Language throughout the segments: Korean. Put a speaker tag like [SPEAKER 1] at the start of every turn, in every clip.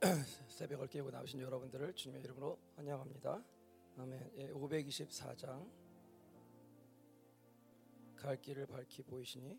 [SPEAKER 1] 새벽을 깨우고 나오신 여러분들을 주님의 이름으로 환영합니다. 아멘. 예, 524장 갈 길을 밝히 보이시니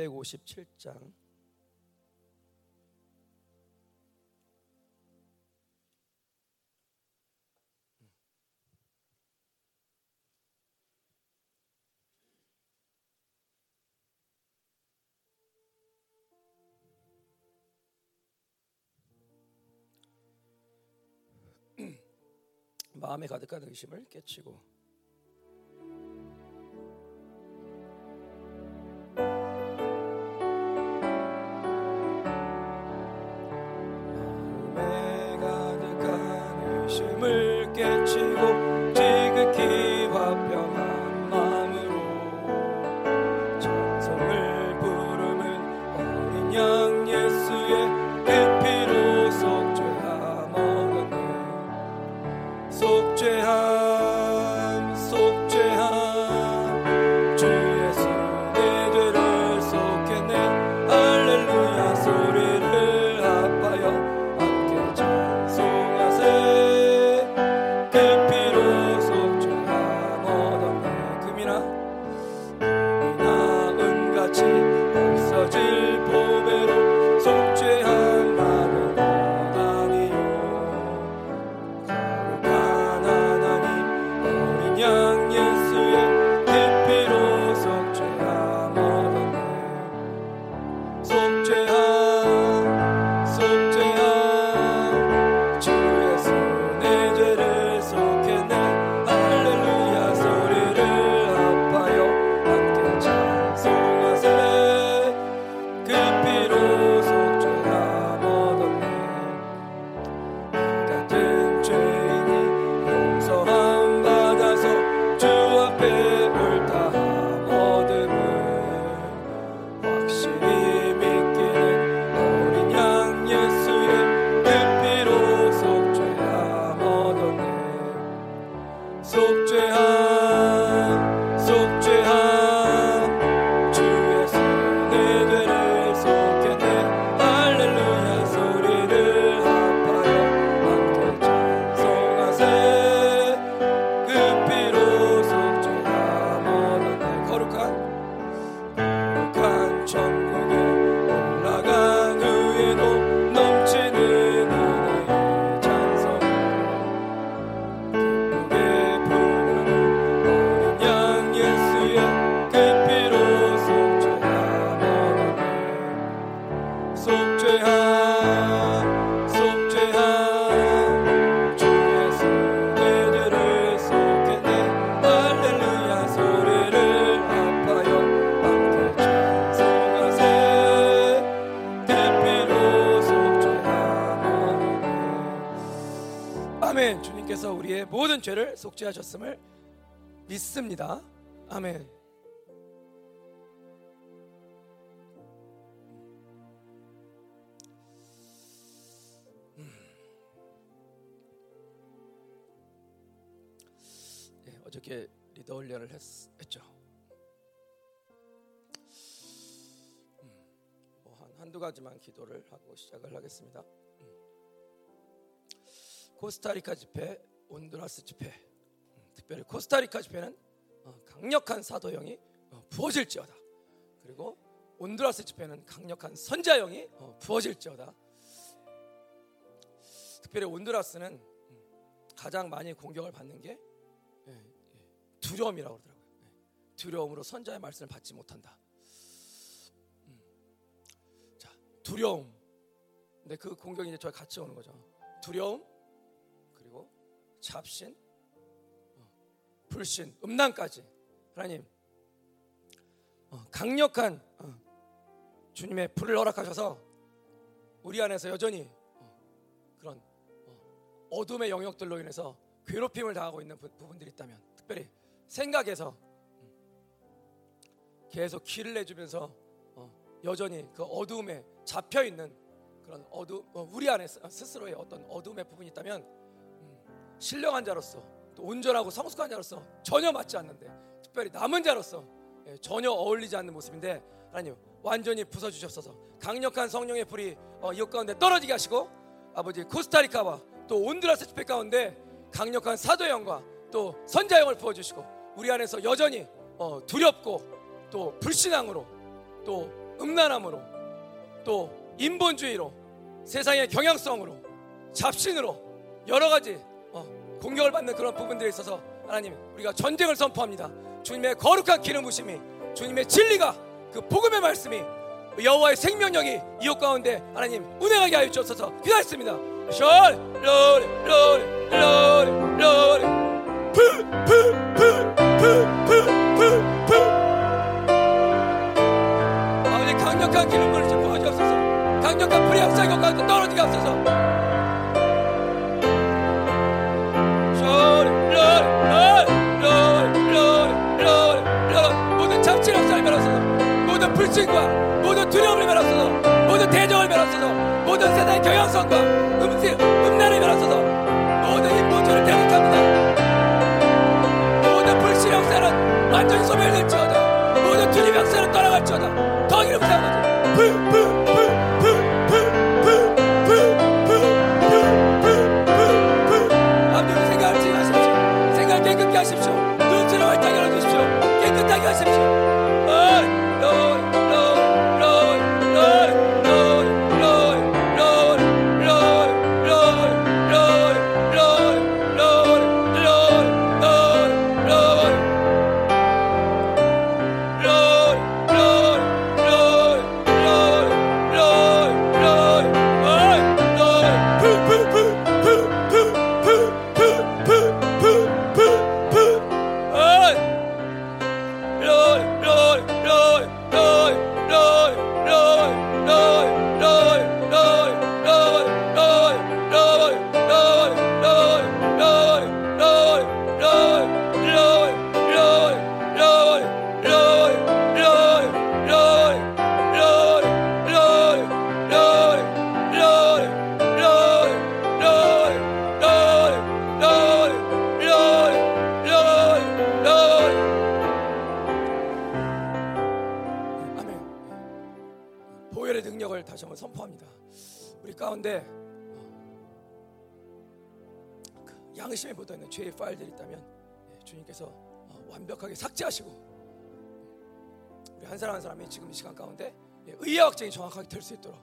[SPEAKER 1] 예, 257장. 마음에 가득한 의심을 깨치고 모든 죄를 속죄하셨음을 믿습니다. 아멘. 음. 네, 어저께 리더 훈련을 했, 죠 음, 뭐 한두 가지만 기도를 하고 시작을 하겠습니다. 음. 코스타리카 집회, 온두라스 집회, 음, 특별히 코스타리카 집회는 어, 강력한 사도형이 어, 부어질지어다. 그리고 온두라스 집회는 강력한 선자형이 어, 부어질지어다. 특별히 온두라스는 가장 많이 공격을 받는 게 예, 예, 두려움이라고 그러더라고요. 예, 두려움으로 선자의 말씀을 받지 못한다. 음. 자, 두려움. 근데 그 공격이 이제 저희 같이 오는 거죠. 두려움, 잡신, 불신, 음란까지. 하나님 어, 강력한 어, 주님의 불을 허락하셔서 우리 안에서 여전히 어, 그런 어둠의 영역들로 인해서 괴롭힘을 당하고 있는 부분들이 있다면 특별히 생각에서 음, 계속 길을 내주면서 여전히 그 어둠에 잡혀 있는 그런 어둠 우리 안에 스스로의 어떤 어둠의 부분이 있다면 음, 신령한 자로서 또 온전하고 성숙한 자로서 전혀 맞지 않는데 특별히 남은 자로서 예, 전혀 어울리지 않는 모습인데 하나님 완전히 부숴주셨어서 강력한 성령의 불이 어, 이웃 가운데 떨어지게 하시고 아버지 코스타리카와 또 온드라스 집회 가운데 강력한 사도형과 또 선자형을 부어주시고 우리 안에서 여전히 어, 두렵고 또 불신앙으로 또 음란함으로 또 인본주의로 세상의 경향성으로 잡신으로 여러 가지 공격을 받는 그런 부분들에 있어서 하나님 우리가 전쟁을 선포합니다. 주님의 거룩한 기름 부심이 주님의 진리가 그 복음의 말씀이 여호와의 생명력이 이웃 가운데 하나님 운행하게 하여 주옵소서. 기도했습니다. 셜 로리 로리 로리 로리 푸푸푸푸푸푸푸. 아버지 강력한 기름 부심 부어 주옵소서. 강력한 불의 역사 이것 가운데 떨어지게 하소서 불신과 모든 두려움을 멸하소서. 모든 대적을 멸하소서. 모든 세상의 경향성과 음식, 음란을 멸하소서. 모든 인본주의를 대적합니다. 모든 불신 역사는 완전히 소멸될지어다. 모든 주님 역사는 떠나갈지어다. 더 기름 부사옵소서 깨끗 확증이 정확하게 될 수 있도록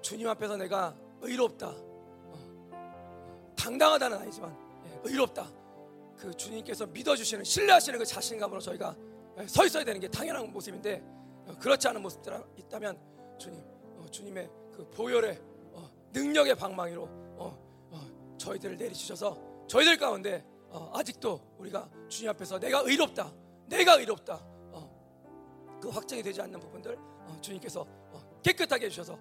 [SPEAKER 1] 주님 앞에서 내가 의롭다 어, 당당하다는 아니지만 예, 의롭다 그 주님께서 믿어주시는 신뢰하시는 그 자신감으로 저희가 예, 서 있어야 되는 게 당연한 모습인데 어, 그렇지 않은 모습들 있다면 주님 어, 주님의 그 보혈의 능력의 방망이로 저희들을 내리주셔서 저희들 가운데 아직도 우리가 주님 앞에서 내가 의롭다 내가 의롭다 그 확정이 되지 않는 부분들 주님께서 깨끗하게 해주셔서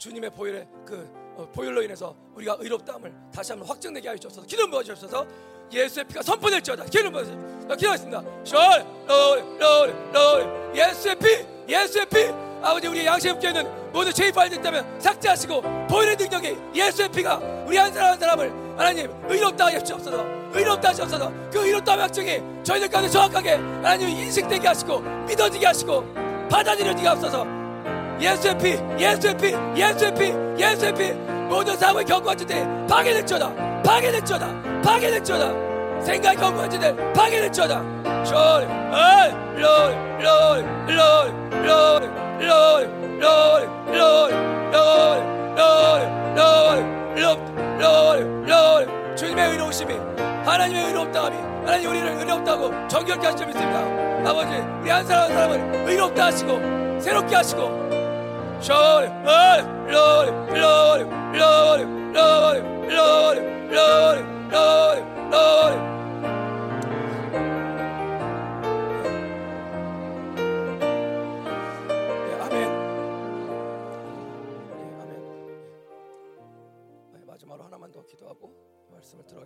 [SPEAKER 1] 주님의 보혈의 그 어, 보혈로 인해서 우리가 의롭다함을 다시 한번 확증되게 하여 주옵소서. 기름 부어 주옵소서. 예수의 피가 선포될지어다. 기름 부어 주옵소서. 기도하겠습니다. 셜 로리 로리 로리 예수의 피 예수의 피 아버지 우리 양심교회는 모두 죄입하여 있다면 삭제하시고 보혈의 능력이 예수의 피가 우리 한 사람 한 사람을 하나님 의롭다 하여 주옵소서. 의롭다 하시옵소서. 그 의롭다 확증이 저희들 가운데 정확하게 하나님 인식되게 하시고 믿어지게 하시고 받아들여지게 하옵소서. 예수의 피 예수의 피 예수의 피 예수의 피. 모든 사람을 겪어왔는데 파괴될지어다 파괴될지어다 파괴될지어다. 생각 겪어왔는데 파괴될지어다. Lord, Lord, Lord, Lord, Lord, Lord, Lord, Lord, Lord, Lord, Lord, Lord, Lord, Lord. 주님의 의로우심이 하나님의 의롭다함이 하나님 우리를 의롭다고 정결케 하시죠 믿습니다. 아버지 우리 한 사람 한 사람을 의롭다 하시고 새롭게 하시고 Lord, Lord, Lord, Lord, Lord, Lord, Lord, Lord. 예,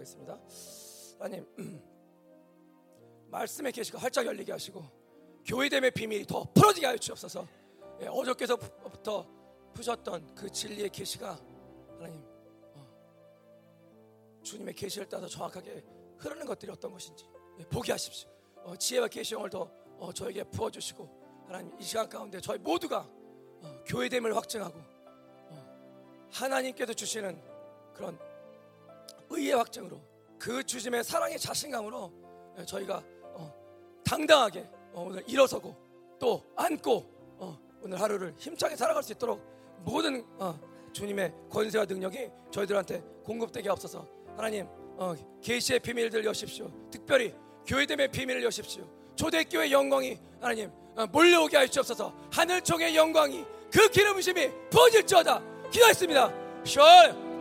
[SPEAKER 1] 들어가겠습니다. 하나님, 말씀의 계시가 활짝 열리게 하시고 교회됨의 비밀이 더 풀어지게 하여 주옵소서. 예, 어저께서부터 푸셨던 그 진리의 계시가 하나님 어, 주님의 계시를 따라 정확하게 흐르는 것들이 어떤 것인지 예, 보게 하십시오. 어, 지혜와 계시형을 더 어, 저에게 부어주시고 하나님 이 시간 가운데 저희 모두가 어, 교회됨을 확증하고 어, 하나님께서 주시는 그런 의의 확증으로 그 주님의 사랑의 자신감으로 예, 저희가 어, 당당하게 어, 오늘 일어서고 또 안고 어, 오늘 하루를 힘차게 살아갈 수 있도록 모든 어, 주님의 권세와 능력이 저희들한테 공급되게 없어서 하나님 어, 계시의 비밀들 여십시오. 특별히 교회됨의 비밀을 여십시오. 초대교회 영광이 하나님 어, 몰려오게 주옵소서. 하늘총의 영광이 그 기름심이 부어질지어다. 기도했습니다. Lord,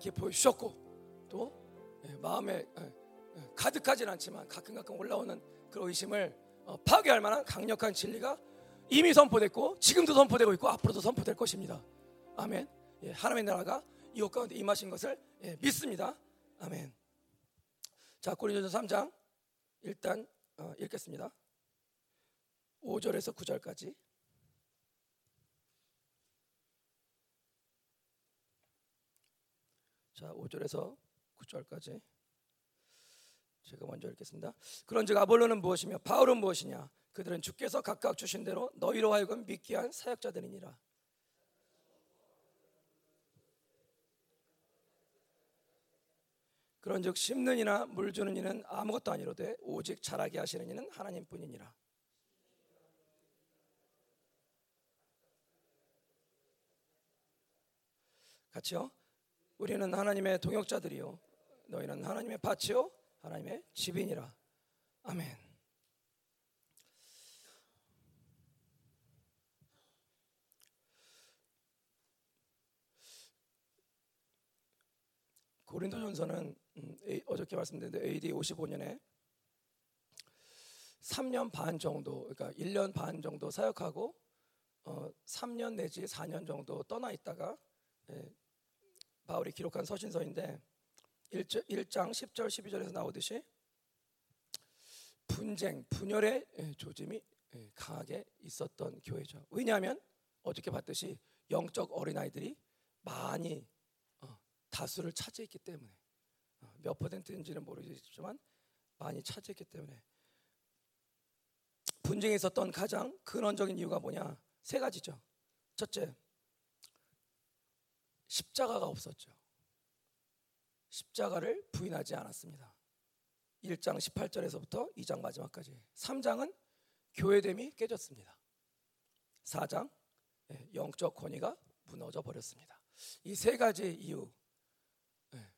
[SPEAKER 1] 밝히 보여주셨고 또 예, 마음에 예, 예, 가득하진 않지만 가끔 가끔 올라오는 그 의심을 어, 파괴할 만한 강력한 진리가 이미 선포됐고 지금도 선포되고 있고 앞으로도 선포될 것입니다. 아멘. 예, 하나님의 나라가 이곳 가운데 임하신 것을 예, 믿습니다. 아멘. 자, 고린도전서 3장 일단 어, 읽겠습니다. 5절에서 9절까지. 자, 5절에서 9절까지. 제가 먼저 읽겠습니다. 그런즉 아볼로는 무엇이며 바울은 무엇이냐? 그들은 주께서 각각 주신 대로 너희로 하여금 믿게 한 사역자들이니라. 그런즉 심는 이나 물 주는 이는 아무것도 아니로되 오직 자라게 하시는 이는 하나님뿐이니라. 같이요. 우리는 하나님의 동역자들이요 너희는 하나님의 밭이요 하나님의 집이니라. 아멘. 고린도전서는 음, 어저께 말씀드렸는데 AD 55년에 3년 반 정도, 그러니까 1년 반 정도 사역하고 어, 3년 내지 4년 정도 떠나 있다가 예, 바울이 기록한 서신서인데 1장, 1장 10절 12절에서 나오듯이 분쟁, 분열의 예, 조짐이 예, 강하게 있었던 교회죠. 왜냐하면 어저께 봤듯이 영적 어린아이들이 많이 어, 다수를 차지했기 때문에 어, 몇 퍼센트인지는 모르겠지만 많이 차지했기 때문에 분쟁이 있었던 가장 근원적인 이유가 뭐냐 세 가지죠. 첫째 십자가가 없었죠. 십자가를 부인하지 않았습니다. 1장 18절에서부터 2장 마지막까지 3장은 교회됨이 깨졌습니다. 4장 예, 영적 권위가 무너져 버렸습니다. 이 세 가지 이유 예,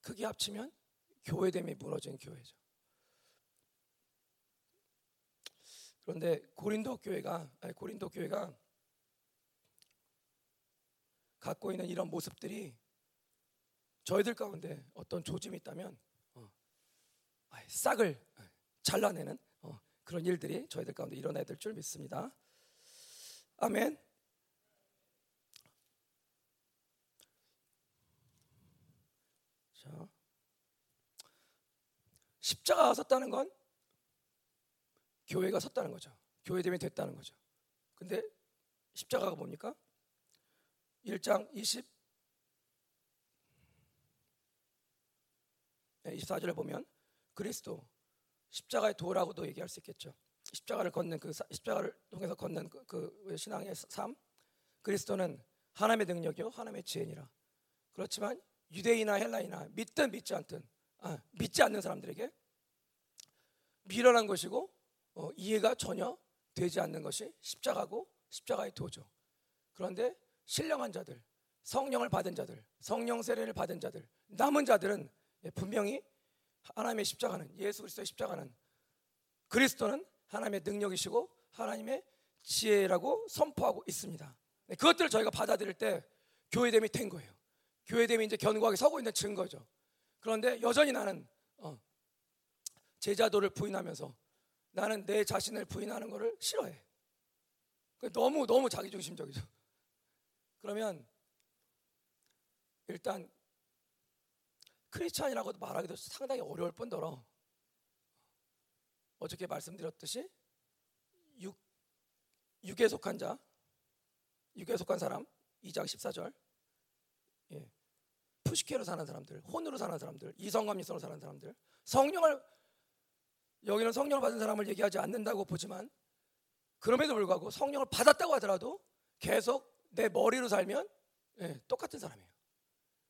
[SPEAKER 1] 크게 합치면 교회됨이 무너진 교회죠. 그런데 고린도 교회가 고린도 교회가 갖고 있는 이런 모습들이 저희들 가운데 어떤 조짐이 있다면 어, 싹을 잘라내는 어, 그런 일들이 저희들 가운데 일어나야 될 줄 믿습니다. 아멘. 자, 십자가가 섰다는 건 교회가 섰다는 거죠. 교회됨이 됐다는 거죠. 근데 십자가가 뭡니까? 1장 20 24절에 보면 그리스도 십자가의 도라고도 얘기할 수 있겠죠. 십자가를 걷는 그 십자가를 통해서 걷는 그, 그 신앙의 삶 그리스도는 하나님의 능력이요 하나님의 지혜니라. 그렇지만 유대인이나 헬라이나 믿든 믿지 않든 아, 믿지 않는 사람들에게 미련한 것이고 어, 이해가 전혀 되지 않는 것이 십자가고 십자가의 도죠. 그런데 신령한 자들, 성령을 받은 자들, 성령 세례를 받은 자들, 남은 자들은 분명히 하나님의 십자가는 예수 그리스도의 십자가는 그리스도는 하나님의 능력이시고 하나님의 지혜라고 선포하고 있습니다. 네, 그것들을 저희가 받아들일 때 교회됨이 된 거예요. 교회됨이 이제 견고하게 서고 있는 증거죠. 그런데 여전히 나는 어, 제자도를 부인하면서 나는 내 자신을 부인하는 것을 싫어해. 너무 너무 자기중심적이죠. 그러면 일단 크리스찬이라고 말하기도 상당히 어려울 뿐더러 어저께 말씀드렸듯이 육, 육에 속한 자, 육에 속한 사람 2장 14절 예. 푸시케로 사는 사람들, 혼으로 사는 사람들, 이성감이성으로 사는 사람들 성령을 여기는 성령을 받은 사람을 얘기하지 않는다고 보지만 그럼에도 불구하고 성령을 받았다고 하더라도 계속 내 머리로 살면 예, 똑같은 사람이에요.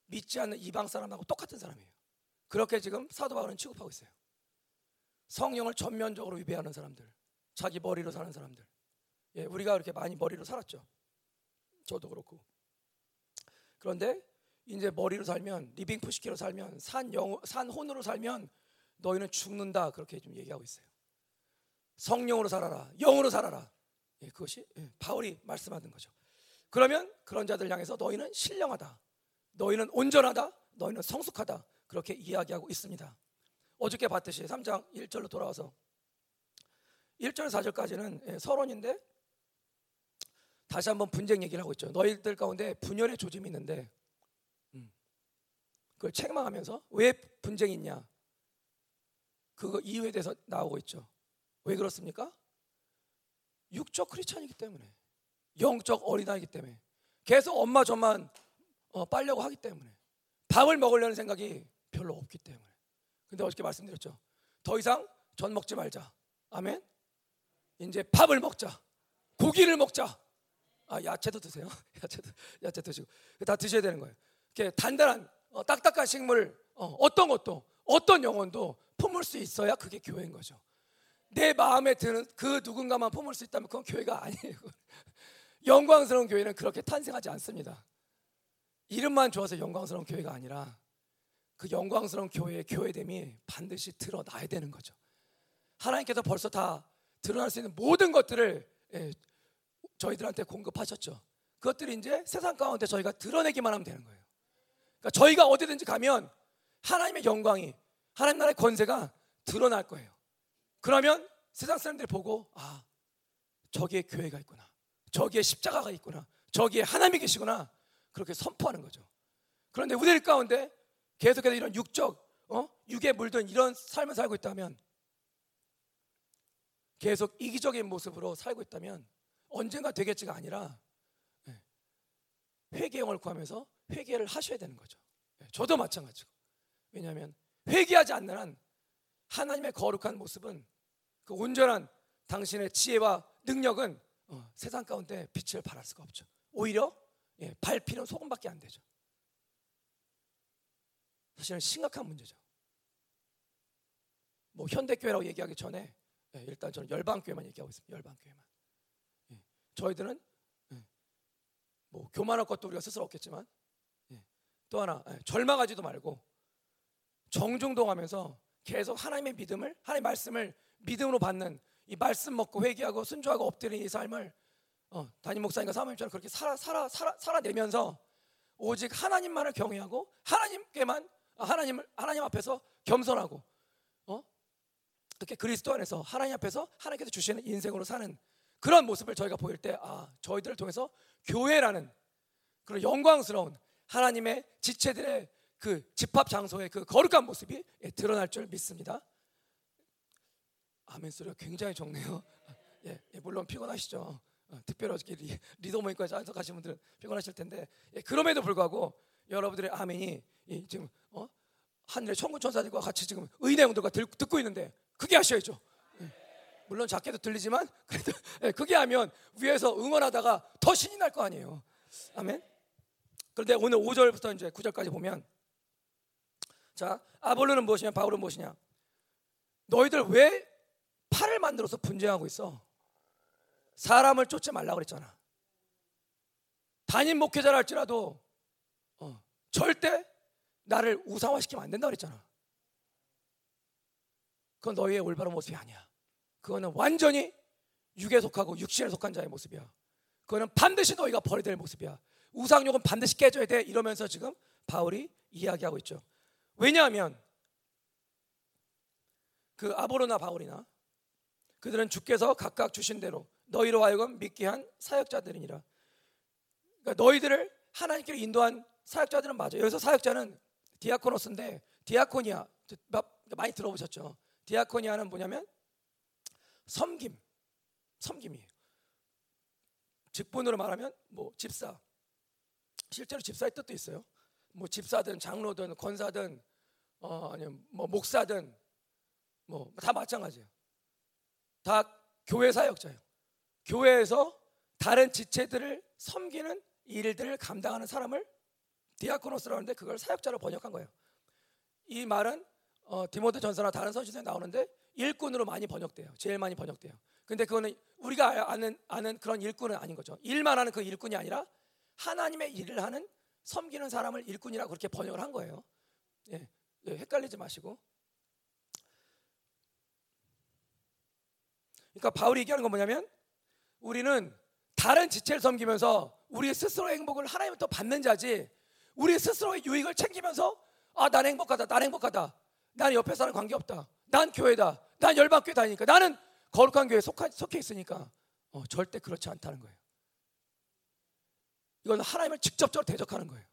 [SPEAKER 1] 믿지 않는 이방 사람하고 똑같은 사람이에요. 그렇게 지금 사도 바울은 취급하고 있어요. 성령을 전면적으로 위배하는 사람들, 자기 머리로 사는 사람들. 예, 우리가 그렇게 많이 머리로 살았죠. 저도 그렇고. 그런데 이제 머리로 살면 living psyche로 살면 산 영, 산 혼으로 살면 너희는 죽는다 그렇게 좀 얘기하고 있어요. 성령으로 살아라, 영으로 살아라. 예, 그것이 예, 바울이 말씀하는 거죠. 그러면 그런 자들 향해서 너희는 신령하다, 너희는 온전하다, 너희는 성숙하다 그렇게 이야기하고 있습니다. 어저께 봤듯이 3장 1절로 돌아와서 1절 4절까지는 예, 서론인데 다시 한번 분쟁 얘기를 하고 있죠. 너희들 가운데 분열의 조짐이 있는데 음, 그걸 책망하면서 왜 분쟁이 있냐? 그거 이유에 대해서 나오고 있죠. 왜 그렇습니까? 육적 크리스찬이기 때문에 영적 어린아이기 때문에. 계속 엄마 저만 어, 빨려고 하기 때문에. 밥을 먹으려는 생각이 별로 없기 때문에. 근데 어저께 말씀드렸죠. 더 이상 전 먹지 말자. 아멘? 이제 밥을 먹자. 고기를 먹자. 아 야채도 드세요? 야채도 야채 드시고. 다 드셔야 되는 거예요. 이렇게 단단한 어, 딱딱한 식물 어, 떤 것도 어떤 영혼도 품을 수 있어야 그게 교회인 거죠. 내 마음에 드는 그 누군가만 품을 수 있다면 그건 교회가 아니에요 영광스러운 교회는 그렇게 탄생하지 않습니다 이름만 좋아서 영광스러운 교회가 아니라 그 영광스러운 교회의 교회됨이 반드시 드러나야 되는 거죠. 하나님께서 벌써 다 드러날 수 있는 모든 것들을 예, 저희들한테 공급하셨죠. 그것들이 이제 세상 가운데 저희가 드러내기만 하면 되는 거예요. 그러니까 저희가 어디든지 가면 하나님의 영광이 하나님 나라의 권세가 드러날 거예요. 그러면 세상 사람들이 보고 아 저기에 교회가 있구나. 저기에 십자가가 있구나. 저기에 하나님이 계시구나. 그렇게 선포하는 거죠. 그런데 우리들 가운데 계속해서 이런 육적, 어? 육에 물든 이런 삶을 살고 있다면 계속 이기적인 모습으로 살고 있다면 언젠가 되겠지가 아니라 예, 회개형을 구하면서 회개를 하셔야 되는 거죠. 예, 저도 마찬가지고. 왜냐하면 회개하지 않는 한 하나님의 거룩한 모습은 그 온전한 당신의 지혜와 능력은 어, 세상 가운데 빛을 발할 수가 없죠. 오히려 예, 발피는 소금밖에 안 되죠. 사실은 심각한 문제죠. 뭐 현대교회라고 얘기하기 전에 예, 일단 저는 열방교회만 얘기하고 있습니다. 열방교회만. 예, 저희들은 예, 뭐 교만할 것도 우리가 스스로 없겠지만 예, 또 하나 예, 절망하지도 말고 정중동하면서 계속 하나님의 믿음을 하나님의 말씀을 믿음으로 받는 이 말씀 먹고 회개하고 순종하고 엎드리는 이 삶을 어, 담임 목사님과 사모님처럼 그렇게 살아 살아 살아 살아내면서 오직 하나님만을 경외하고 하나님께만 아, 하나님을 하나님 앞에서 겸손하고 어? 그렇게 그리스도 안에서 하나님 앞에서 하나님께서 주시는 인생으로 사는 그런 모습을 저희가 보일 때 아, 저희들을 통해서 교회라는 그런 영광스러운 하나님의 지체들의 그 집합 장소의 그 거룩한 모습이 예, 드러날 줄 믿습니다. 아멘 소리가 굉장히 적네요. 예, 예, 물론 피곤하시죠. 어, 특별히 어저께 리, 리더 모임까지 참석하신 분들은 피곤하실 텐데 예, 그럼에도 불구하고 여러분들의 아멘이 예, 지금 어? 하늘의 천군 천사들과 같이 지금 의대원들과 듣고 있는데 그게 하셔야죠. 예, 물론 작게도 들리지만 그래도 예, 그게 하면 위에서 응원하다가 더 신이 날 거 아니에요. 아멘. 그런데 오늘 5절부터 이제 9절까지 보면 자 아볼로는 무엇이냐 바울은 무엇이냐 너희들 왜 팔을 만들어서 분쟁하고 있어. 사람을 쫓지 말라고 그랬잖아. 담임 목회자라 할지라도 어, 절대 나를 우상화시키면 안 된다 그랬잖아. 그건 너희의 올바른 모습이 아니야. 그거는 완전히 육에 속하고 육신에 속한 자의 모습이야. 그거는 반드시 너희가 버려야 될 모습이야. 우상욕은 반드시 깨져야 돼. 이러면서 지금 바울이 이야기하고 있죠. 왜냐하면 그 아보로나 바울이나 그들은 주께서 각각 주신 대로 너희로 하여금 믿게 한 사역자들이니라. 그러니까 너희들을 하나님께로 인도한 사역자들은 맞아요. 여기서 사역자는 디아코노스인데 디아코니아 많이 들어보셨죠? 디아코니아는 뭐냐면 섬김, 섬김이에요. 직분으로 말하면 뭐 집사. 실제로 집사의 뜻도 있어요. 뭐 집사든 장로든 권사든 어, 아니면 뭐 목사든 뭐 다 마찬가지예요. 다 교회 사역자예요. 교회에서 다른 지체들을 섬기는 일들을 감당하는 사람을 디아코노스라고 하는데 그걸 사역자로 번역한 거예요. 이 말은 어, 디모데 전서나 다른 선지서에 나오는데 일꾼으로 많이 번역돼요. 제일 많이 번역돼요. 근데 그거는 우리가 아는 아는 그런 일꾼은 아닌 거죠. 일만 하는 그 일꾼이 아니라 하나님의 일을 하는 섬기는 사람을 일꾼이라고 그렇게 번역을 한 거예요. 예, 예, 헷갈리지 마시고. 그러니까 바울이 얘기하는 건 뭐냐면 우리는 다른 지체를 섬기면서 우리 스스로의 행복을 하나님부터 받는 자지 우리 스스로의 유익을 챙기면서 아, 난 행복하다. 난 행복하다. 난 옆에 사람 관계없다. 난 교회다. 난 열방교회 다니니까. 나는 거룩한 교회에 속하, 속해 있으니까. 어, 절대 그렇지 않다는 거예요. 이건 하나님을 직접적으로 대적하는 거예요.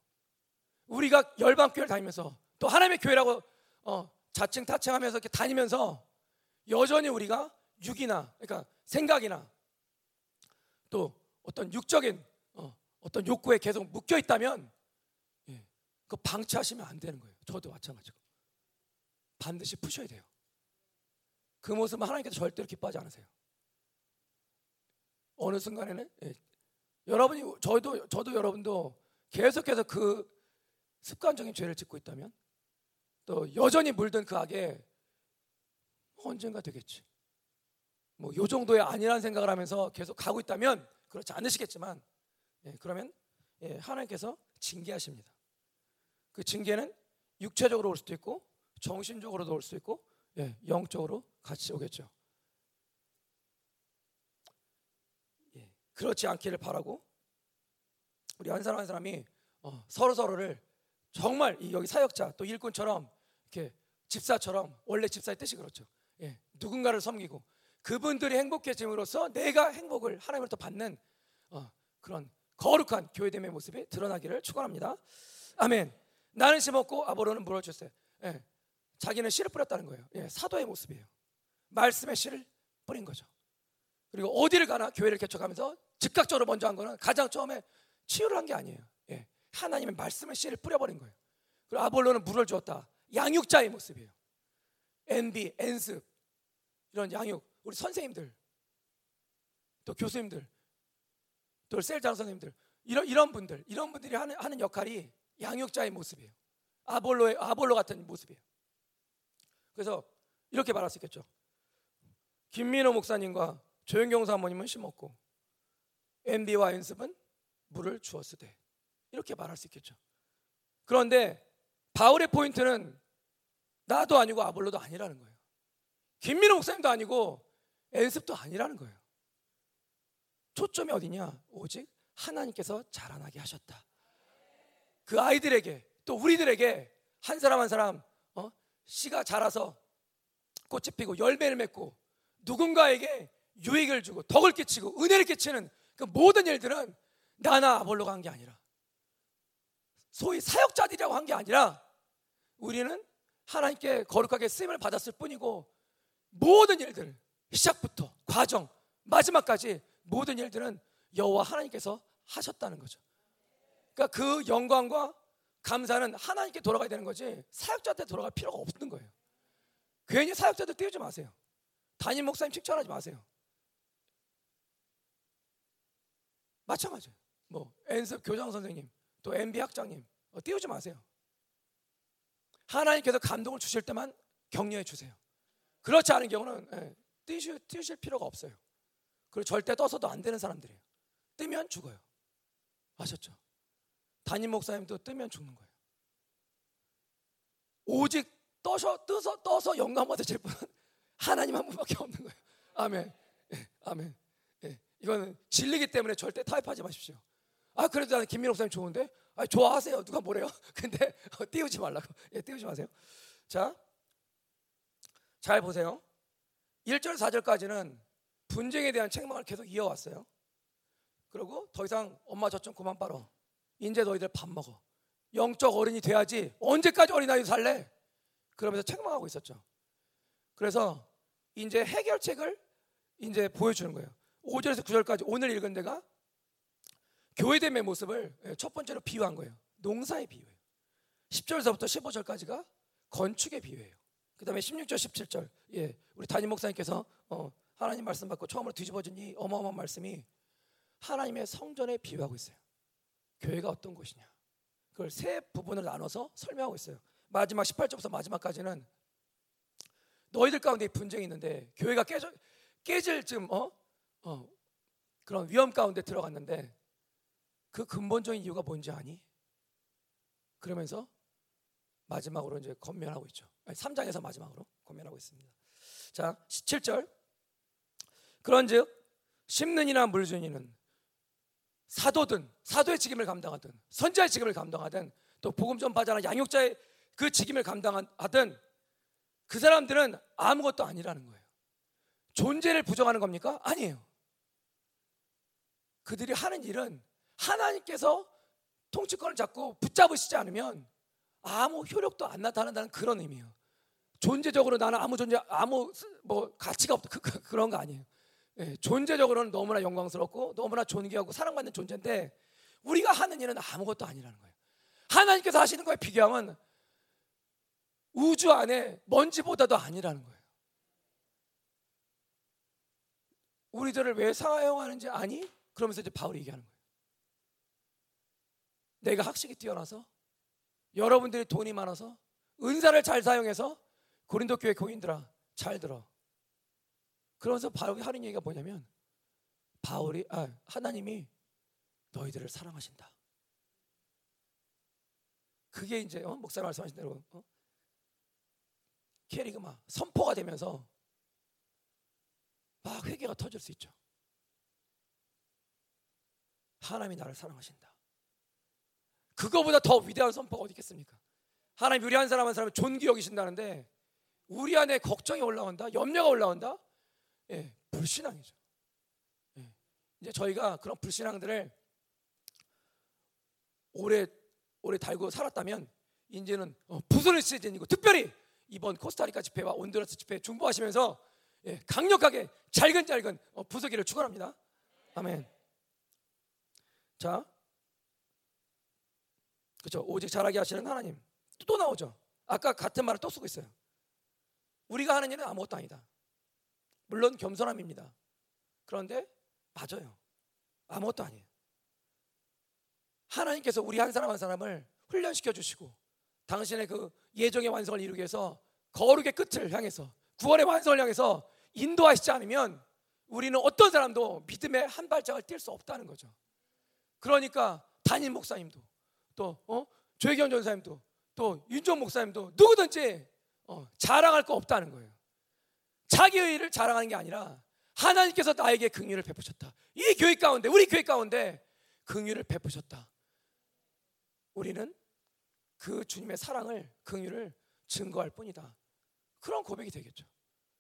[SPEAKER 1] 우리가 열방교회를 다니면서 또 하나님의 교회라고 어, 자칭 타칭하면서 이렇게 다니면서 여전히 우리가 육이나 그러니까 생각이나 또 어떤 육적인 어, 떤 욕구에 계속 묶여 있다면 예, 그 방치하시면 안 되는 거예요. 저도 마찬가지고 반드시 푸셔야 돼요. 그 모습은 하나님께서 절대로 기뻐하지 않으세요. 어느 순간에는 예, 여러분이 저도 저도 여러분도 계속해서 그 습관적인 죄를 짓고 있다면 또 여전히 물든 그 악에 언젠가 되겠지. 뭐 요 정도의 아니라는 생각을 하면서 계속 가고 있다면 그렇지 않으시겠지만 예, 그러면 예, 하나님께서 징계하십니다. 그 징계는 육체적으로 올 수도 있고 정신적으로도 올 수도 있고 예, 영적으로 같이 오겠죠. 예, 그렇지 않기를 바라고 우리 한 사람 한 사람이 어, 서로 서로를 정말 여기 사역자 또 일꾼처럼 이렇게 집사처럼 원래 집사의 뜻이 그렇죠. 예, 누군가를 섬기고 그분들이 행복해짐으로써 내가 행복을 하나님으로부터 받는 어, 그런 거룩한 교회됨의 모습이 드러나기를 축원합니다. 아멘. 나는 심었고 아보로는 물어줬어요. 예, 자기는 씨를 뿌렸다는 거예요. 예, 사도의 모습이에요. 말씀의 씨를 뿌린 거죠. 그리고 어디를 가나 교회를 개척하면서 즉각적으로 먼저 한 거는 가장 처음에 치유를 한 게 아니에요. 예. 하나님의 말씀의 씨를 뿌려버린 거예요. 그리고 아볼로는 물을 주었다. 양육자의 모습이에요. NB, 엔습 이런 양육 우리 선생님들 또 교수님들 또 셀장 선생님들 이런 이런 분들 이런 분들이 하는 하는 역할이 양육자의 모습이에요. 아볼로의 아볼로 같은 모습이에요. 그래서 이렇게 말할 수 있겠죠. 김민호 목사님과 조영경 사모님은 심었고 MB와 연습은 물을 주었으되 이렇게 말할 수 있겠죠. 그런데 바울의 포인트는 나도 아니고 아볼로도 아니라는 거예요. 김민호 목사님도 아니고 연습도 아니라는 거예요. 초점이 어디냐? 오직 하나님께서 자라나게 하셨다. 그 아이들에게 또 우리들에게 한 사람 한 사람 어? 씨가 자라서 꽃이 피고 열매를 맺고 누군가에게 유익을 주고 덕을 끼치고 은혜를 끼치는 그 모든 일들은 나나 아볼로가 한 게 아니라 소위 사역자들이라고 한 게 아니라 우리는 하나님께 거룩하게 쓰임을 받았을 뿐이고 모든 일들 시작부터 과정 마지막까지 모든 일들은 여호와 하나님께서 하셨다는 거죠. 그러니까 그 영광과 감사는 하나님께 돌아가야 되는 거지 사역자한테 돌아갈 필요가 없는 거예요. 괜히 사역자들 띄우지 마세요. 담임 목사님 칭찬하지 마세요. 마찬가지예요. 뭐 엔습 교장 선생님, 또 MB 학장님 어, 띄우지 마세요. 하나님께서 감동을 주실 때만 격려해 주세요. 그렇지 않은 경우는 예, 띄우실, 띄우실 필요가 없어요. 그리고 절대 떠서도 안 되는 사람들이에요. 뜨면 죽어요. 아셨죠? 담임 목사님도 뜨면 죽는 거예요. 오직 떠서 떠서 떠서 영감 받으실 분은 하나님 한 분밖에 없는 거예요. 아멘. 예, 아멘. 예, 이거는 진리기 때문에 절대 타협하지 마십시오. 아 그래도 나는 김민호 목사님 좋은데, 아 좋아하세요. 누가 뭐래요? 근데 어, 띄우지 말라고. 예, 띄우지 마세요. 자, 잘 보세요. 1절 4절까지는 분쟁에 대한 책망을 계속 이어왔어요. 그리고 더 이상 엄마 젖좀 그만 빨어. 이제 너희들 밥 먹어. 영적 어른이 돼야지. 언제까지 어린아이 살래? 그러면서 책망하고 있었죠. 그래서 이제 해결책을 이제 보여주는 거예요. 5절에서 9절까지 오늘 읽은 데가 교회됨의 모습을 예, 첫 번째로 비유한 거예요. 농사의 비유예요. 10절에서부터 15절까지가 건축의 비유예요. 그 다음에 16절, 17절. 예, 우리 담임 목사님께서 어, 하나님 말씀 받고 처음으로 뒤집어진 이 어마어마한 말씀이 하나님의 성전에 비유하고 있어요. 교회가 어떤 곳이냐. 그걸 세 부분을 나눠서 설명하고 있어요. 마지막 18절부터 마지막까지는 너희들 가운데 분쟁이 있는데 교회가 깨져, 깨질 좀 어? 어, 그런 위험 가운데 들어갔는데 그 근본적인 이유가 뭔지 아니? 그러면서 마지막으로 이제 건면하고 있죠. 아니, 3장에서 마지막으로 건면하고 있습니다. 자, 17절. 그런즉 심는 이나 물준 이는 사도든 사도의 직임을 감당하든 선자의 직임을 감당하든 또 복음 전파자나 양육자의 그 직임을 감당하든 그 사람들은 아무것도 아니라는 거예요. 존재를 부정하는 겁니까? 아니에요. 그들이 하는 일은 하나님께서 통치권을 잡고 붙잡으시지 않으면 아무 효력도 안 나타난다는 그런 의미예요. 존재적으로 나는 아무 존재 아무 뭐 가치가 없다 그, 그, 그런 거 아니에요. 예, 존재적으로는 너무나 영광스럽고 너무나 존귀하고 사랑받는 존재인데 우리가 하는 일은 아무것도 아니라는 거예요. 하나님께서 하시는 거에 비교하면 우주 안에 먼지보다도 아니라는 거예요. 우리들을 왜 사용하는지 아니? 그러면서 이제 바울이 얘기하는 거예요. 내가 학식이 뛰어나서 여러분들이 돈이 많아서 은사를 잘 사용해서 고린도 교회 교인들아 잘 들어. 그러면서 바울이 하는 얘기가 뭐냐면 바울이 아, 하나님이 너희들을 사랑하신다. 그게 이제 어? 목사 말씀하신 대로 어? 캐리그마 선포가 되면서 막 회개가 터질 수 있죠. 하나님이 나를 사랑하신다. 그거보다 더 위대한 선포가 어디 있겠습니까? 하나님 우리 한 사람 한 사람을 존귀 여기신다는데 우리 안에 걱정이 올라온다, 염려가 올라온다. 예, 불신앙이죠. 예. 이제 저희가 그런 불신앙들을 오래 오래 달고 살았다면 이제는 어, 부서질 시즌이고 특별히 이번 코스타리카 집회와 온두라스 집회 중보하시면서 예, 강력하게 잘근잘근 어, 부서기를 축원합니다. 아멘. 자, 그렇죠. 오직 잘하게 하시는 하나님 또 나오죠. 아까 같은 말을 또 쓰고 있어요. 우리가 하는 일은 아무것도 아니다. 물론 겸손함입니다. 그런데 맞아요. 아무것도 아니에요. 하나님께서 우리 한 사람 한 사람을 훈련시켜 주시고 당신의 그 예정의 완성을 이루기 위해서 거룩의 끝을 향해서 구원의 완성을 향해서 인도하시지 않으면 우리는 어떤 사람도 믿음의 한 발짝을 뛸 수 없다는 거죠. 그러니까 담임 목사님도 또 어? 조혜경 전사님도 또 윤종 목사님도 누구든지 어, 자랑할 거 없다는 거예요. 자기의 일을 자랑하는 게 아니라 하나님께서 나에게 긍휼을 베푸셨다. 이 교회 가운데 우리 교회 가운데 긍휼을 베푸셨다. 우리는 그 주님의 사랑을 긍휼을 증거할 뿐이다. 그런 고백이 되겠죠.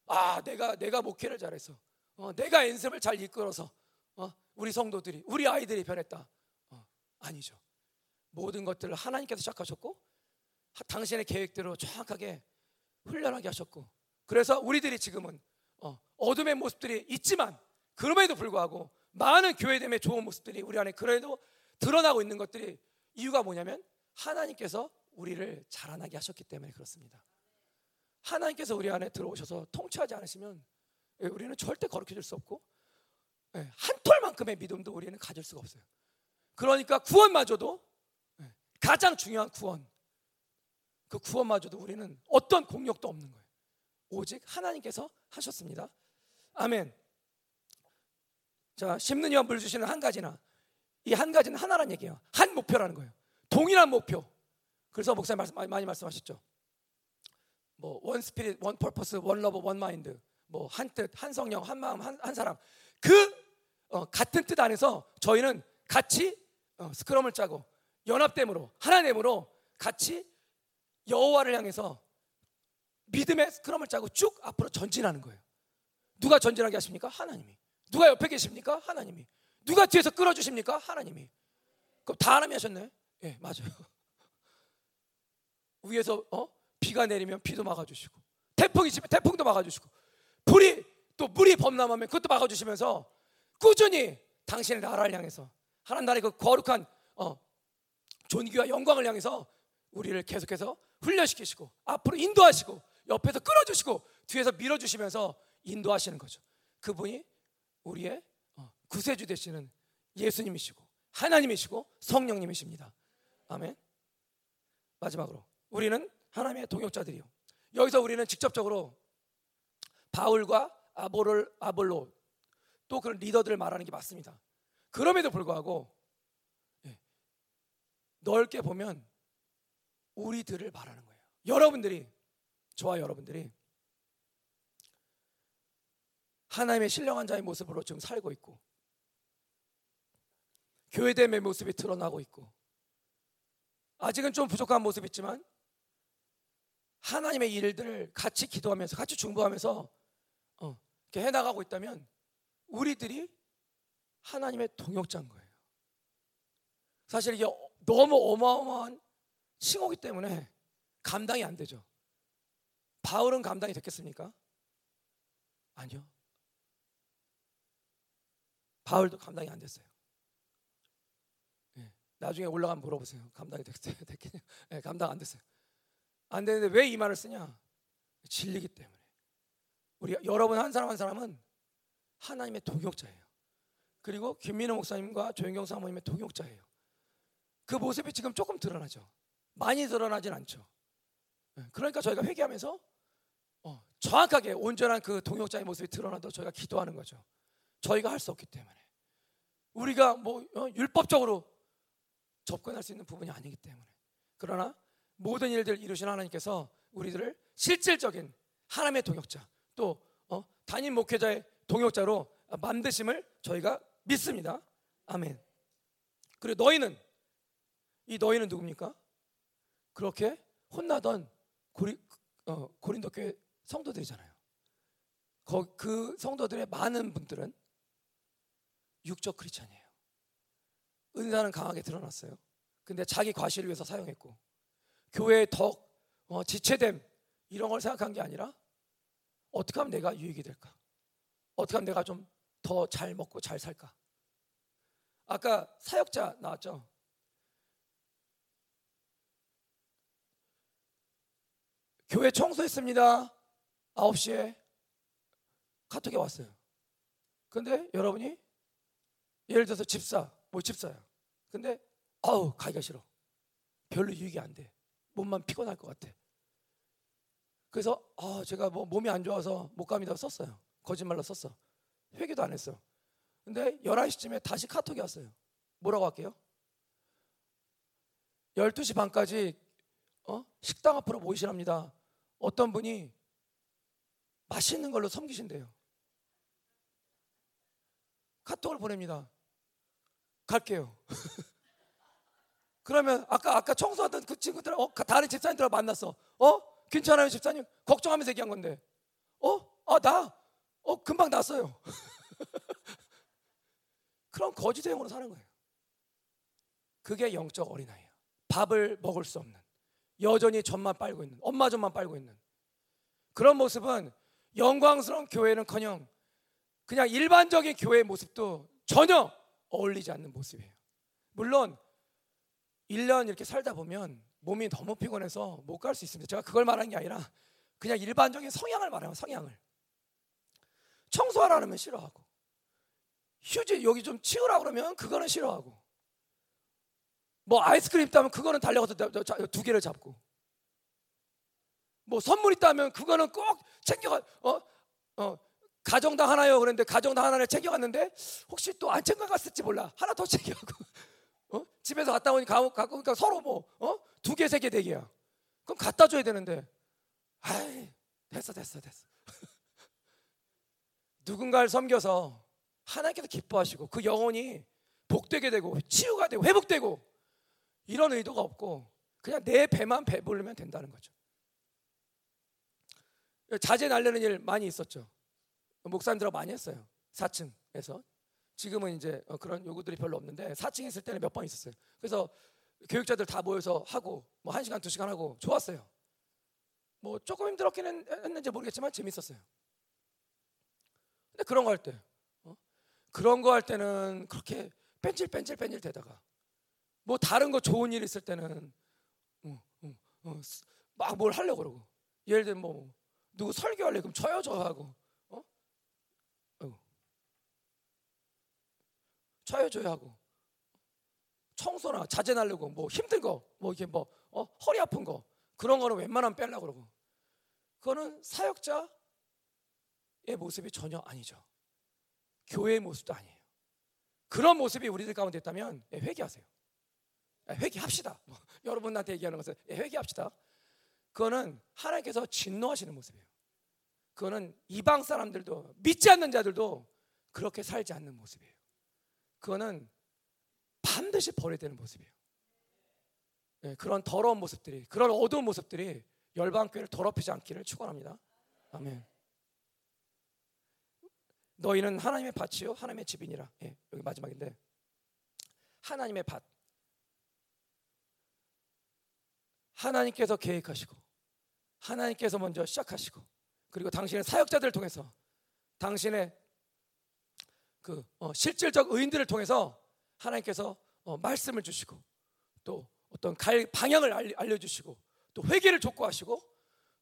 [SPEAKER 1] 아, 내가 내가 목회를 잘해서, 어, 내가 연습을 잘 이끌어서, 어, 우리 성도들이, 우리 아이들이 변했다. 어, 아니죠. 모든 것들을 하나님께서 시작하셨고, 당신의 계획대로 정확하게 훈련하게 하셨고, 그래서 우리들이 지금은 어, 어둠의 모습들이 있지만, 그럼에도 불구하고 많은 교회됨의 좋은 모습들이 우리 안에 그래도 드러나고 있는 것들이 이유가 뭐냐면 하나님께서 우리를 자라나게 하셨기 때문에 그렇습니다. 하나님께서 우리 안에 들어오셔서 통치하지 않으시면 예, 우리는 절대 거룩해질 수 없고 예, 한 톨만큼의 믿음도 우리는 가질 수가 없어요. 그러니까 구원마저도 예, 가장 중요한 구원 그 구원마저도 우리는 어떤 공력도 없는 거예요. 오직 하나님께서 하셨습니다. 아멘. 자, 심는 물 주시는 한 가지나 이 한 가지는 하나란 얘기예요. 한 목표라는 거예요. 동일한 목표. 그래서 목사님 말씀 많이 말씀하셨죠. 뭐 one spirit, one purpose, one love, one mind. 뭐 한 뜻, 한 성령, 한 마음, 한, 한 사람. 그 어, 같은 뜻 안에서 저희는 같이 어, 스크럼을 짜고 연합됨으로 하나됨으로 같이 여호와를 향해서 믿음의 스크럼을 짜고 쭉 앞으로 전진하는 거예요. 누가 전진하게 하십니까? 하나님이. 누가 옆에 계십니까? 하나님이. 누가 뒤에서 끌어주십니까? 하나님이. 그럼 다 하나님이 하셨네. 예, 네, 맞아요. 위에서 어? 비가 내리면 비도 막아주시고 태풍이 치면 태풍도 막아주시고 불이 또 물이 범람하면 그것도 막아주시면서 꾸준히 당신의 나라를 향해서 하나님 나라의 그 거룩한 어, 존귀와 영광을 향해서 우리를 계속해서 훈련시키시고 앞으로 인도하시고 옆에서 끌어주시고 뒤에서 밀어주시면서 인도하시는 거죠. 그분이 우리의 어, 구세주 되시는 예수님이시고 하나님이시고 성령님이십니다. 아멘. 마지막으로 우리는 하나님의 동역자들이요. 여기서 우리는 직접적으로 바울과 아볼을 아볼로 또 그런 리더들을 말하는 게 맞습니다. 그럼에도 불구하고 예, 넓게 보면 우리들을 말하는 거예요. 여러분들이 저와 여러분들이 하나님의 신령한 자의 모습으로 지금 살고 있고 교회됨의 모습이 드러나고 있고 아직은 좀 부족한 모습이 있지만 하나님의 일들을 같이 기도하면서 같이 중보하면서 어, 이렇게 해나가고 있다면 우리들이 하나님의 동역자인 거예요. 사실 이게 너무 어마어마한 칭호기 때문에 감당이 안 되죠. 바울은 감당이 됐겠습니까? 아니요. 바울도 감당이 안 됐어요. 네, 나중에 올라가면 물어보세요. 감당이 됐겠냐? 네, 감당 안 됐어요. 안 되는데 왜 이 말을 쓰냐? 진리기 때문에. 우리 여러분 한 사람 한 사람은 하나님의 동역자예요. 그리고 김민호 목사님과 조영경 사모님의 동역자예요. 그 모습이 지금 조금 드러나죠. 많이 드러나진 않죠. 예, 그러니까 저희가 회개하면서 어, 정확하게 온전한 그 동역자의 모습이 드러나도 저희가 기도하는 거죠. 저희가 할 수 없기 때문에 우리가 뭐 어, 율법적으로 접근할 수 있는 부분이 아니기 때문에 그러나 모든 일들 이루신 하나님께서 우리들을 실질적인 하나님의 동역자 또 어, 단임 목회자의 동역자로 만드심을 저희가 믿습니다. 아멘. 그리고 너희는 이 너희는 누굽니까? 그렇게 혼나던 고리, 어, 고린도 교회 성도들이잖아요. 거, 그 성도들의 많은 분들은 육적 크리스천이에요. 은사는 강하게 드러났어요. 근데 자기 과실을 위해서 사용했고 교회의 덕, 어, 지체됨 이런 걸 생각한 게 아니라 어떻게 하면 내가 유익이 될까? 어떻게 하면 내가 좀 더 잘 먹고 잘 살까? 아까 사역자 나왔죠? 교회 청소했습니다. 9시에 카톡이 왔어요. 근데 여러분이 예를 들어서 집사, 뭐 집사야. 근데 아우 가기가 싫어. 별로 유익이 안 돼. 몸만 피곤할 것 같아. 그래서 아 제가 뭐 몸이 안 좋아서 못 갑니다 썼어요. 거짓말로 썼어. 회개도 안 했어. 근데 11시쯤에 다시 카톡이 왔어요. 뭐라고 할게요? 12시 반까지 어? 식당 앞으로 모이시랍니다. 어떤 분이 맛있는 걸로 섬기신대요. 카톡을 보냅니다. 갈게요. 그러면 아까 아까 청소하던 그 친구들 어 다른 집사님들 만났어. 어 괜찮아요 집사님 걱정하면서 얘기한 건데 어아나어 금방 났어요. 그런 거짓 행으로 사는 거예요. 그게 영적 어린아이예요. 밥을 먹을 수 없는 여전히 젖만 빨고 있는 엄마 젖만 빨고 있는 그런 모습은 영광스러운 교회는커녕 그냥 일반적인 교회의 모습도 전혀 어울리지 않는 모습이에요. 물론 1년 이렇게 살다 보면 몸이 너무 피곤해서 못 갈 수 있습니다. 제가 그걸 말하는 게 아니라 그냥 일반적인 성향을 말해요. 성향을. 청소하라 그러면 싫어하고 휴지 여기 좀 치우라 그러면 그거는 싫어하고 뭐 아이스크림 있다면 그거는 달려가서 두 개를 잡고 뭐 선물 있다면 그거는 꼭 챙겨가 어? 어 가정당 하나요 그런데 가정당 하나를 챙겨갔는데 혹시 또 안 챙겨갔을지 몰라 하나 더 챙겨가고 어? 집에서 갔다 오니 가, 갖고 오니까 서로 뭐 어? 두 개, 세 개, 네 개야. 그럼 갖다 줘야 되는데, 아이, 됐어, 됐어, 됐어. 누군가를 섬겨서 하나님께서 기뻐하시고 그 영혼이 복되게 되고 치유가 되고 회복되고 이런 의도가 없고 그냥 내 배만 배부르면 된다는 거죠. 자제 날리는 일 많이 있었죠. 목사님들하고 많이 했어요. 4층에서 지금은 이제 어, 그런 요구들이 별로 없는데 4층에 있을 때는 몇 번 있었어요. 그래서 교육자들 다 모여서 하고 뭐 1시간, 2시간 하고 좋았어요. 뭐 조금 힘들었긴 했는지 모르겠지만 재밌었어요. 근데 그런 거 할 때, 어? 그런 거 할 때는 그렇게 뺀질뺀질 뺀질 대다가 뭐 다른 거 좋은 일 있을 때는 어, 어, 어, 막뭘 하려고 그러고. 예를 들면 뭐 누구 설교할래? 그럼 저요 저 하고. 쳐여줘야 하고. 청소나 자제 날려고 뭐 힘든 거뭐 이게 뭐 어? 허리 아픈 거. 그런 거는 웬만하면 빼려고 그러고. 그거는 사역자의 모습이 전혀 아니죠. 교회의 모습도 아니에요. 그런 모습이 우리들 가운데 있다면 예, 회개하세요. 예, 회개합시다 뭐, 여러분한테 얘기하는 것은 예, 회개합시다 그거는 하나님께서 진노하시는 모습이에요 그거는 이방 사람들도 믿지 않는 자들도 그렇게 살지 않는 모습이에요 그거는 반드시 버려야 되는 모습이에요. 네, 그런 더러운 모습들이, 그런 어두운 모습들이 열방교회를 더럽히지 않기를 축원합니다. 아멘. 너희는 하나님의 밭이요, 하나님의 집이니라. 예, 여기 마지막인데 하나님의 밭. 하나님께서 계획하시고 하나님께서 먼저 시작하시고 그리고 당신의 사역자들을 통해서 당신의 그 어, 실질적 의인들을 통해서 하나님께서 어, 말씀을 주시고 또 어떤 갈 방향을 알려, 주시고 또 회개를 촉구하시고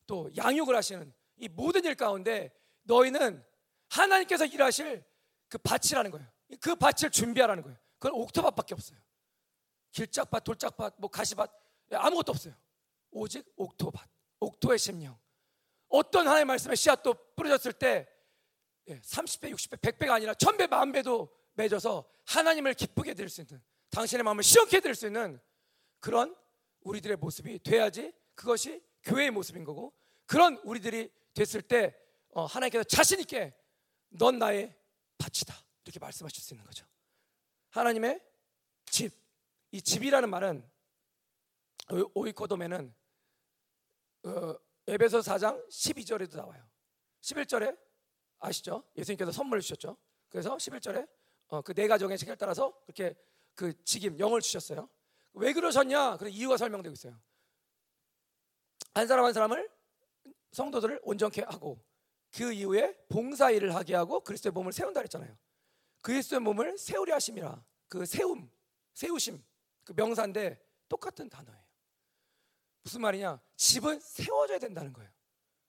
[SPEAKER 1] 또 양육을 하시는 이 모든 일 가운데 너희는 하나님께서 일하실 그 밭이라는 거예요. 그 밭을 준비하라는 거예요. 그건 옥토밭밖에 없어요. 길짝밭, 돌짝밭, 뭐 가시밭 예, 아무것도 없어요. 오직 옥토밭, 옥토의 심령. 어떤 하나님의 말씀에 씨앗도 뿌려졌을 때 30배, 60배, 100배가 아니라 1000배, 만배도 맺어서 하나님을 기쁘게 드릴 수 있는 당신의 마음을 시원케 드릴 수 있는 그런 우리들의 모습이 돼야지 그것이 교회의 모습인 거고 그런 우리들이 됐을 때 어, 하나님께서 자신 있게 넌 나의 밭이다 이렇게 말씀하실 수 있는 거죠. 하나님의 집, 이 집이라는 말은 오이코돔에는 어, 에베소 4장 12절에도 나와요. 11절에 아시죠? 예수님께서 선물을 주셨죠. 그래서 11절에 어, 그네 가정의 책을 따라서 그렇게 그 직임 영을 주셨어요. 왜 그러셨냐? 그 이유가 설명되고 있어요. 한 사람 한 사람을 성도들을 온전케 하고 그 이후에 봉사 일을 하게 하고 그리스도의 몸을 세운다 그랬잖아요. 그리스도의 몸을 세우려 하심이라. 그 세움, 세우심, 그 명사인데 똑같은 단어예요. 무슨 말이냐? 집은 세워져야 된다는 거예요.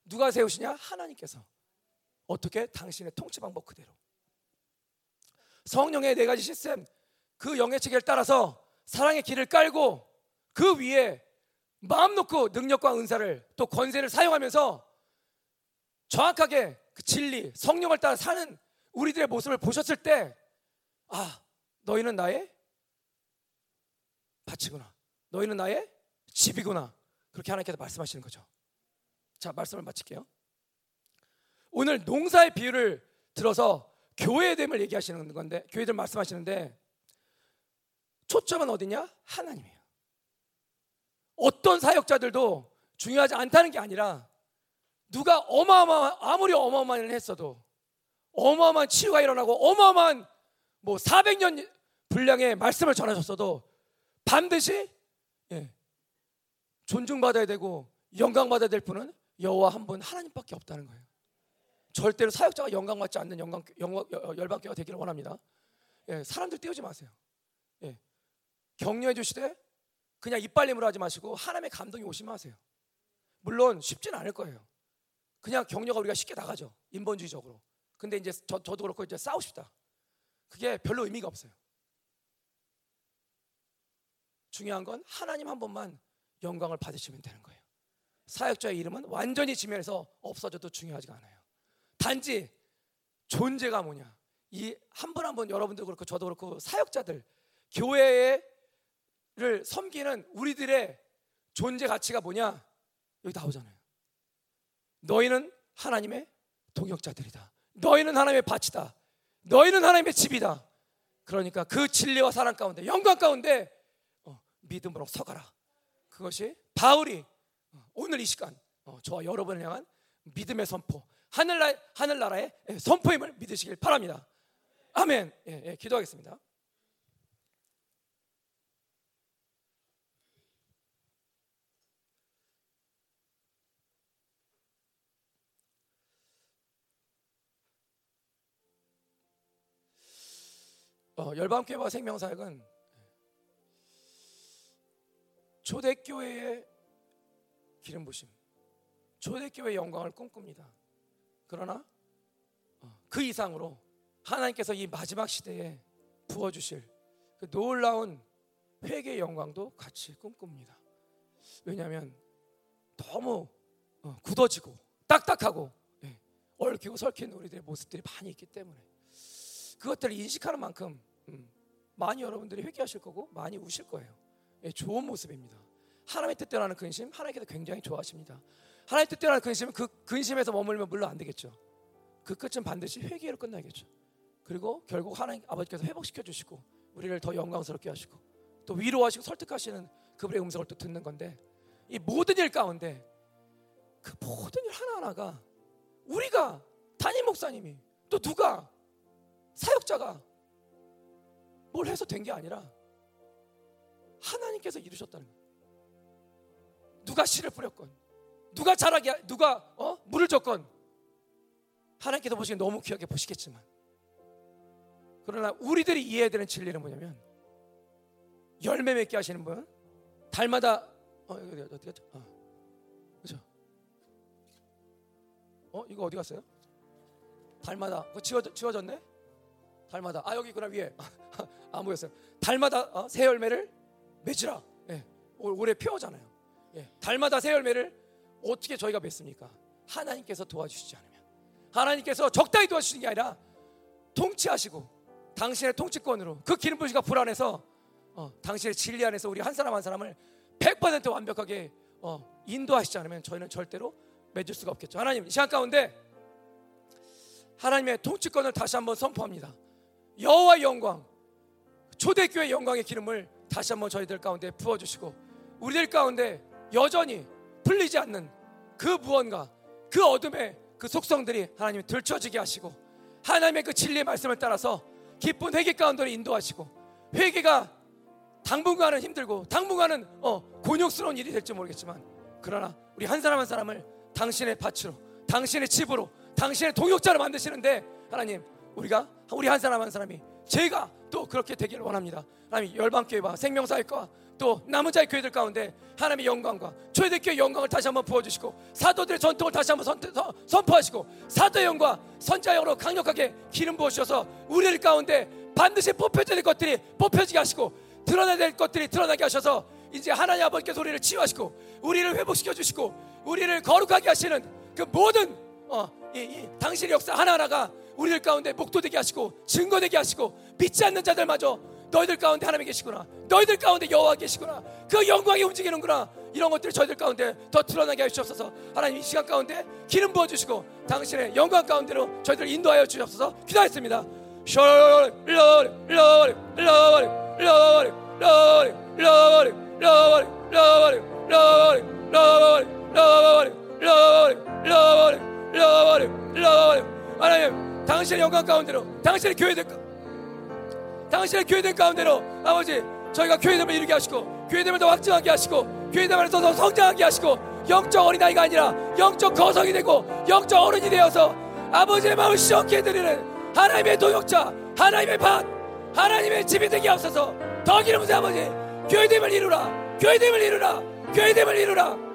[SPEAKER 1] 누가 세우시냐? 하나님께서. 어떻게? 당신의 통치 방법 그대로. 성령의 네 가지 시스템, 그 영의 체계를 따라서 사랑의 길을 깔고 그 위에 마음 놓고 능력과 은사를 또 권세를 사용하면서 정확하게 그 진리, 성령을 따라 사는 우리들의 모습을 보셨을 때, 아, 너희는 나의 밭이구나. 너희는 나의 집이구나. 그렇게 하나님께서 말씀하시는 거죠. 자, 말씀을 마칠게요. 오늘 농사의 비유를 들어서 교회됨을 얘기하시는 건데, 교회들 말씀하시는데, 초점은 어디냐? 하나님이에요. 어떤 사역자들도 중요하지 않다는 게 아니라, 누가 어마어마, 아무리 어마어마한 일을 했어도, 어마어마한 치유가 일어나고, 어마어마한 뭐 400년 분량의 말씀을 전하셨어도, 반드시, 예, 존중받아야 되고, 영광받아야 될 분은 여호와 한 분 하나님밖에 없다는 거예요. 절대로 사역자가 영광받지 않는 영광, 영광 열방교가 되기를 원합니다. 예, 사람들 띄우지 마세요. 예, 격려해 주시되 그냥 이빨림으로 하지 마시고 하나님의 감동이 오시면 하세요. 물론 쉽지는 않을 거예요. 그냥 격려가 우리가 쉽게 나가죠. 인본주의적으로. 근데 이제 저, 저도 그렇고 이제 싸우고 싶다. 그게 별로 의미가 없어요. 중요한 건 하나님 한 번만 영광을 받으시면 되는 거예요. 사역자의 이름은 완전히 지면에서 없어져도 중요하지가 않아요. 단지 존재가 뭐냐? 이 한 분 한 분 여러분도 그렇고 저도 그렇고 사역자들 교회를 섬기는 우리들의 존재 가치가 뭐냐? 여기 나오잖아요. 너희는 하나님의 동역자들이다. 너희는 하나님의 밭이다. 너희는 하나님의 집이다. 그러니까 그 진리와 사랑 가운데 영광 가운데 어, 믿음으로 서가라. 그것이 바울이 어, 오늘 이 시간 어, 저와 여러분을 향한 믿음의 선포, 하늘나, 하늘나라의 예, 선포임을 믿으시길 바랍니다. 아멘. 예, 예, 기도하겠습니다. 어, 열방교회와 생명사역은 초대교회의 기름 부심, 초대교회의 영광을 꿈꿉니다. 그러나 어, 그 이상으로 하나님께서 이 마지막 시대에 부어주실 그 놀라운 회개의 영광도 같이 꿈꿉니다. 왜냐하면 너무 어, 굳어지고 딱딱하고 예, 얽히고 설킨 우리들의 모습들이 많이 있기 때문에 그것들을 인식하는 만큼 음, 많이 여러분들이 회개하실 거고 많이 우실 거예요. 예, 좋은 모습입니다. 하나님의 뜻대로 하는 근심 하나님께서 굉장히 좋아하십니다. 하나님의 뜻대로 하는 근심은 그 근심에서 머물면 물론 안 되겠죠. 그 끝은 반드시 회개로 끝나겠죠. 그리고 결국 하나님 아버지께서 회복시켜 주시고 우리를 더 영광스럽게 하시고 또 위로하시고 설득하시는 그분의 음성을 또 듣는 건데 이 모든 일 가운데 그 모든 일 하나하나가 우리가 담임 목사님이 또 누가 사역자가 뭘 해서 된 게 아니라 하나님께서 이루셨다는 거예요. 누가 씨를 뿌렸건, 누가 자라게, 누가 어? 물을 줬건, 하나님께서 보시기엔 너무 귀하게 보시겠지만, 그러나 우리들이 이해해야 되는 진리는 뭐냐면 열매 맺게 하시는 분, 달마다 어 어디 갔죠? 어, 그죠? 어 이거 어디 갔어요? 달마다 그거 지워 지워졌네? 달마다 아 여기 있구나 위에 안 보였어요. 달마다 어, 새 열매를 맺으라. 예, 올해 표어잖아요. 예, 달마다 새 열매를 어떻게 저희가 맺습니까? 하나님께서 도와주시지 않으면 하나님께서 적당히 도와주시는 게 아니라 통치하시고 당신의 통치권으로 그 기름 부시가 불안해서 어, 당신의 진리 안에서 우리 한 사람 한 사람을 100% 완벽하게 어, 인도하시지 않으면 저희는 절대로 맺을 수가 없겠죠. 하나님 이 시간 가운데 하나님의 통치권을 다시 한번 선포합니다. 여호와 영광, 초대교회 영광의 기름을 다시 한번 저희들 가운데 부어주시고 우리들 가운데 여전히 풀리지 않는 그 무언가, 그 어둠의 그 속성들이 하나님 들춰지게 하시고 하나님의 그 진리의 말씀을 따라서 기쁜 회개 가운데로 인도하시고 회개가 당분간은 힘들고 당분간은 어, 곤욕스러운 일이 될지 모르겠지만 그러나 우리 한 사람 한 사람을 당신의 밭으로 당신의 집으로 당신의 동역자를 만드시는데 하나님 우리가 우리 한 사람 한 사람이 제가 또 그렇게 되기를 원합니다. 하나님 열방교회와 생명사회과 또 남은 자의 교회들 가운데 하나님의 영광과 초대교회 영광을 다시 한번 부어주시고 사도들의 전통을 다시 한번 선, 선포하시고 사도의 영과 선자의 영으로 강력하게 기름 부어주셔서 우리들 가운데 반드시 뽑혀져야 될 것들이 뽑혀지게 하시고 드러나야 될 것들이 드러나게 하셔서 이제 하나님 아버지께서 우리를 치유하시고 우리를 회복시켜 주시고 우리를 거룩하게 하시는 그 모든 어, 이, 이 당신의 역사 하나하나가 우리들 가운데 목도되게 하시고 증거되게 하시고 믿지 않는 자들마저 너희들 가운데 하나님이 계시구나 너희들 가운데 여호와 계시구나 그 영광이 움직이는구나 이런 것들을 저희들 가운데 더 드러나게 하시옵소서 하나님 이 시간 가운데 기름 부어주시고 당신의 영광 가운데로 저희들 인도하여 주시옵소서 기도하겠습니다 하나님 당신의 영광 가운데로 당신의 교회들 당신의 교회들 가운데로 아버지 저희가 교회됨을 이루게 하시고 교회됨을 더 확증하게 하시고 교회됨을 더 성장하게 하시고 영적 어린아이가 아니라 영적 거성이 되고 영적 어른이 되어서 아버지의 마음을 시원케 해드리는 하나님의 도역자 하나님의 밭 하나님의 집이 되게 하옵소서. 더 기름부세 아버지. 교회됨을 이루라. 교회됨을 이루라. 교회됨을 이루라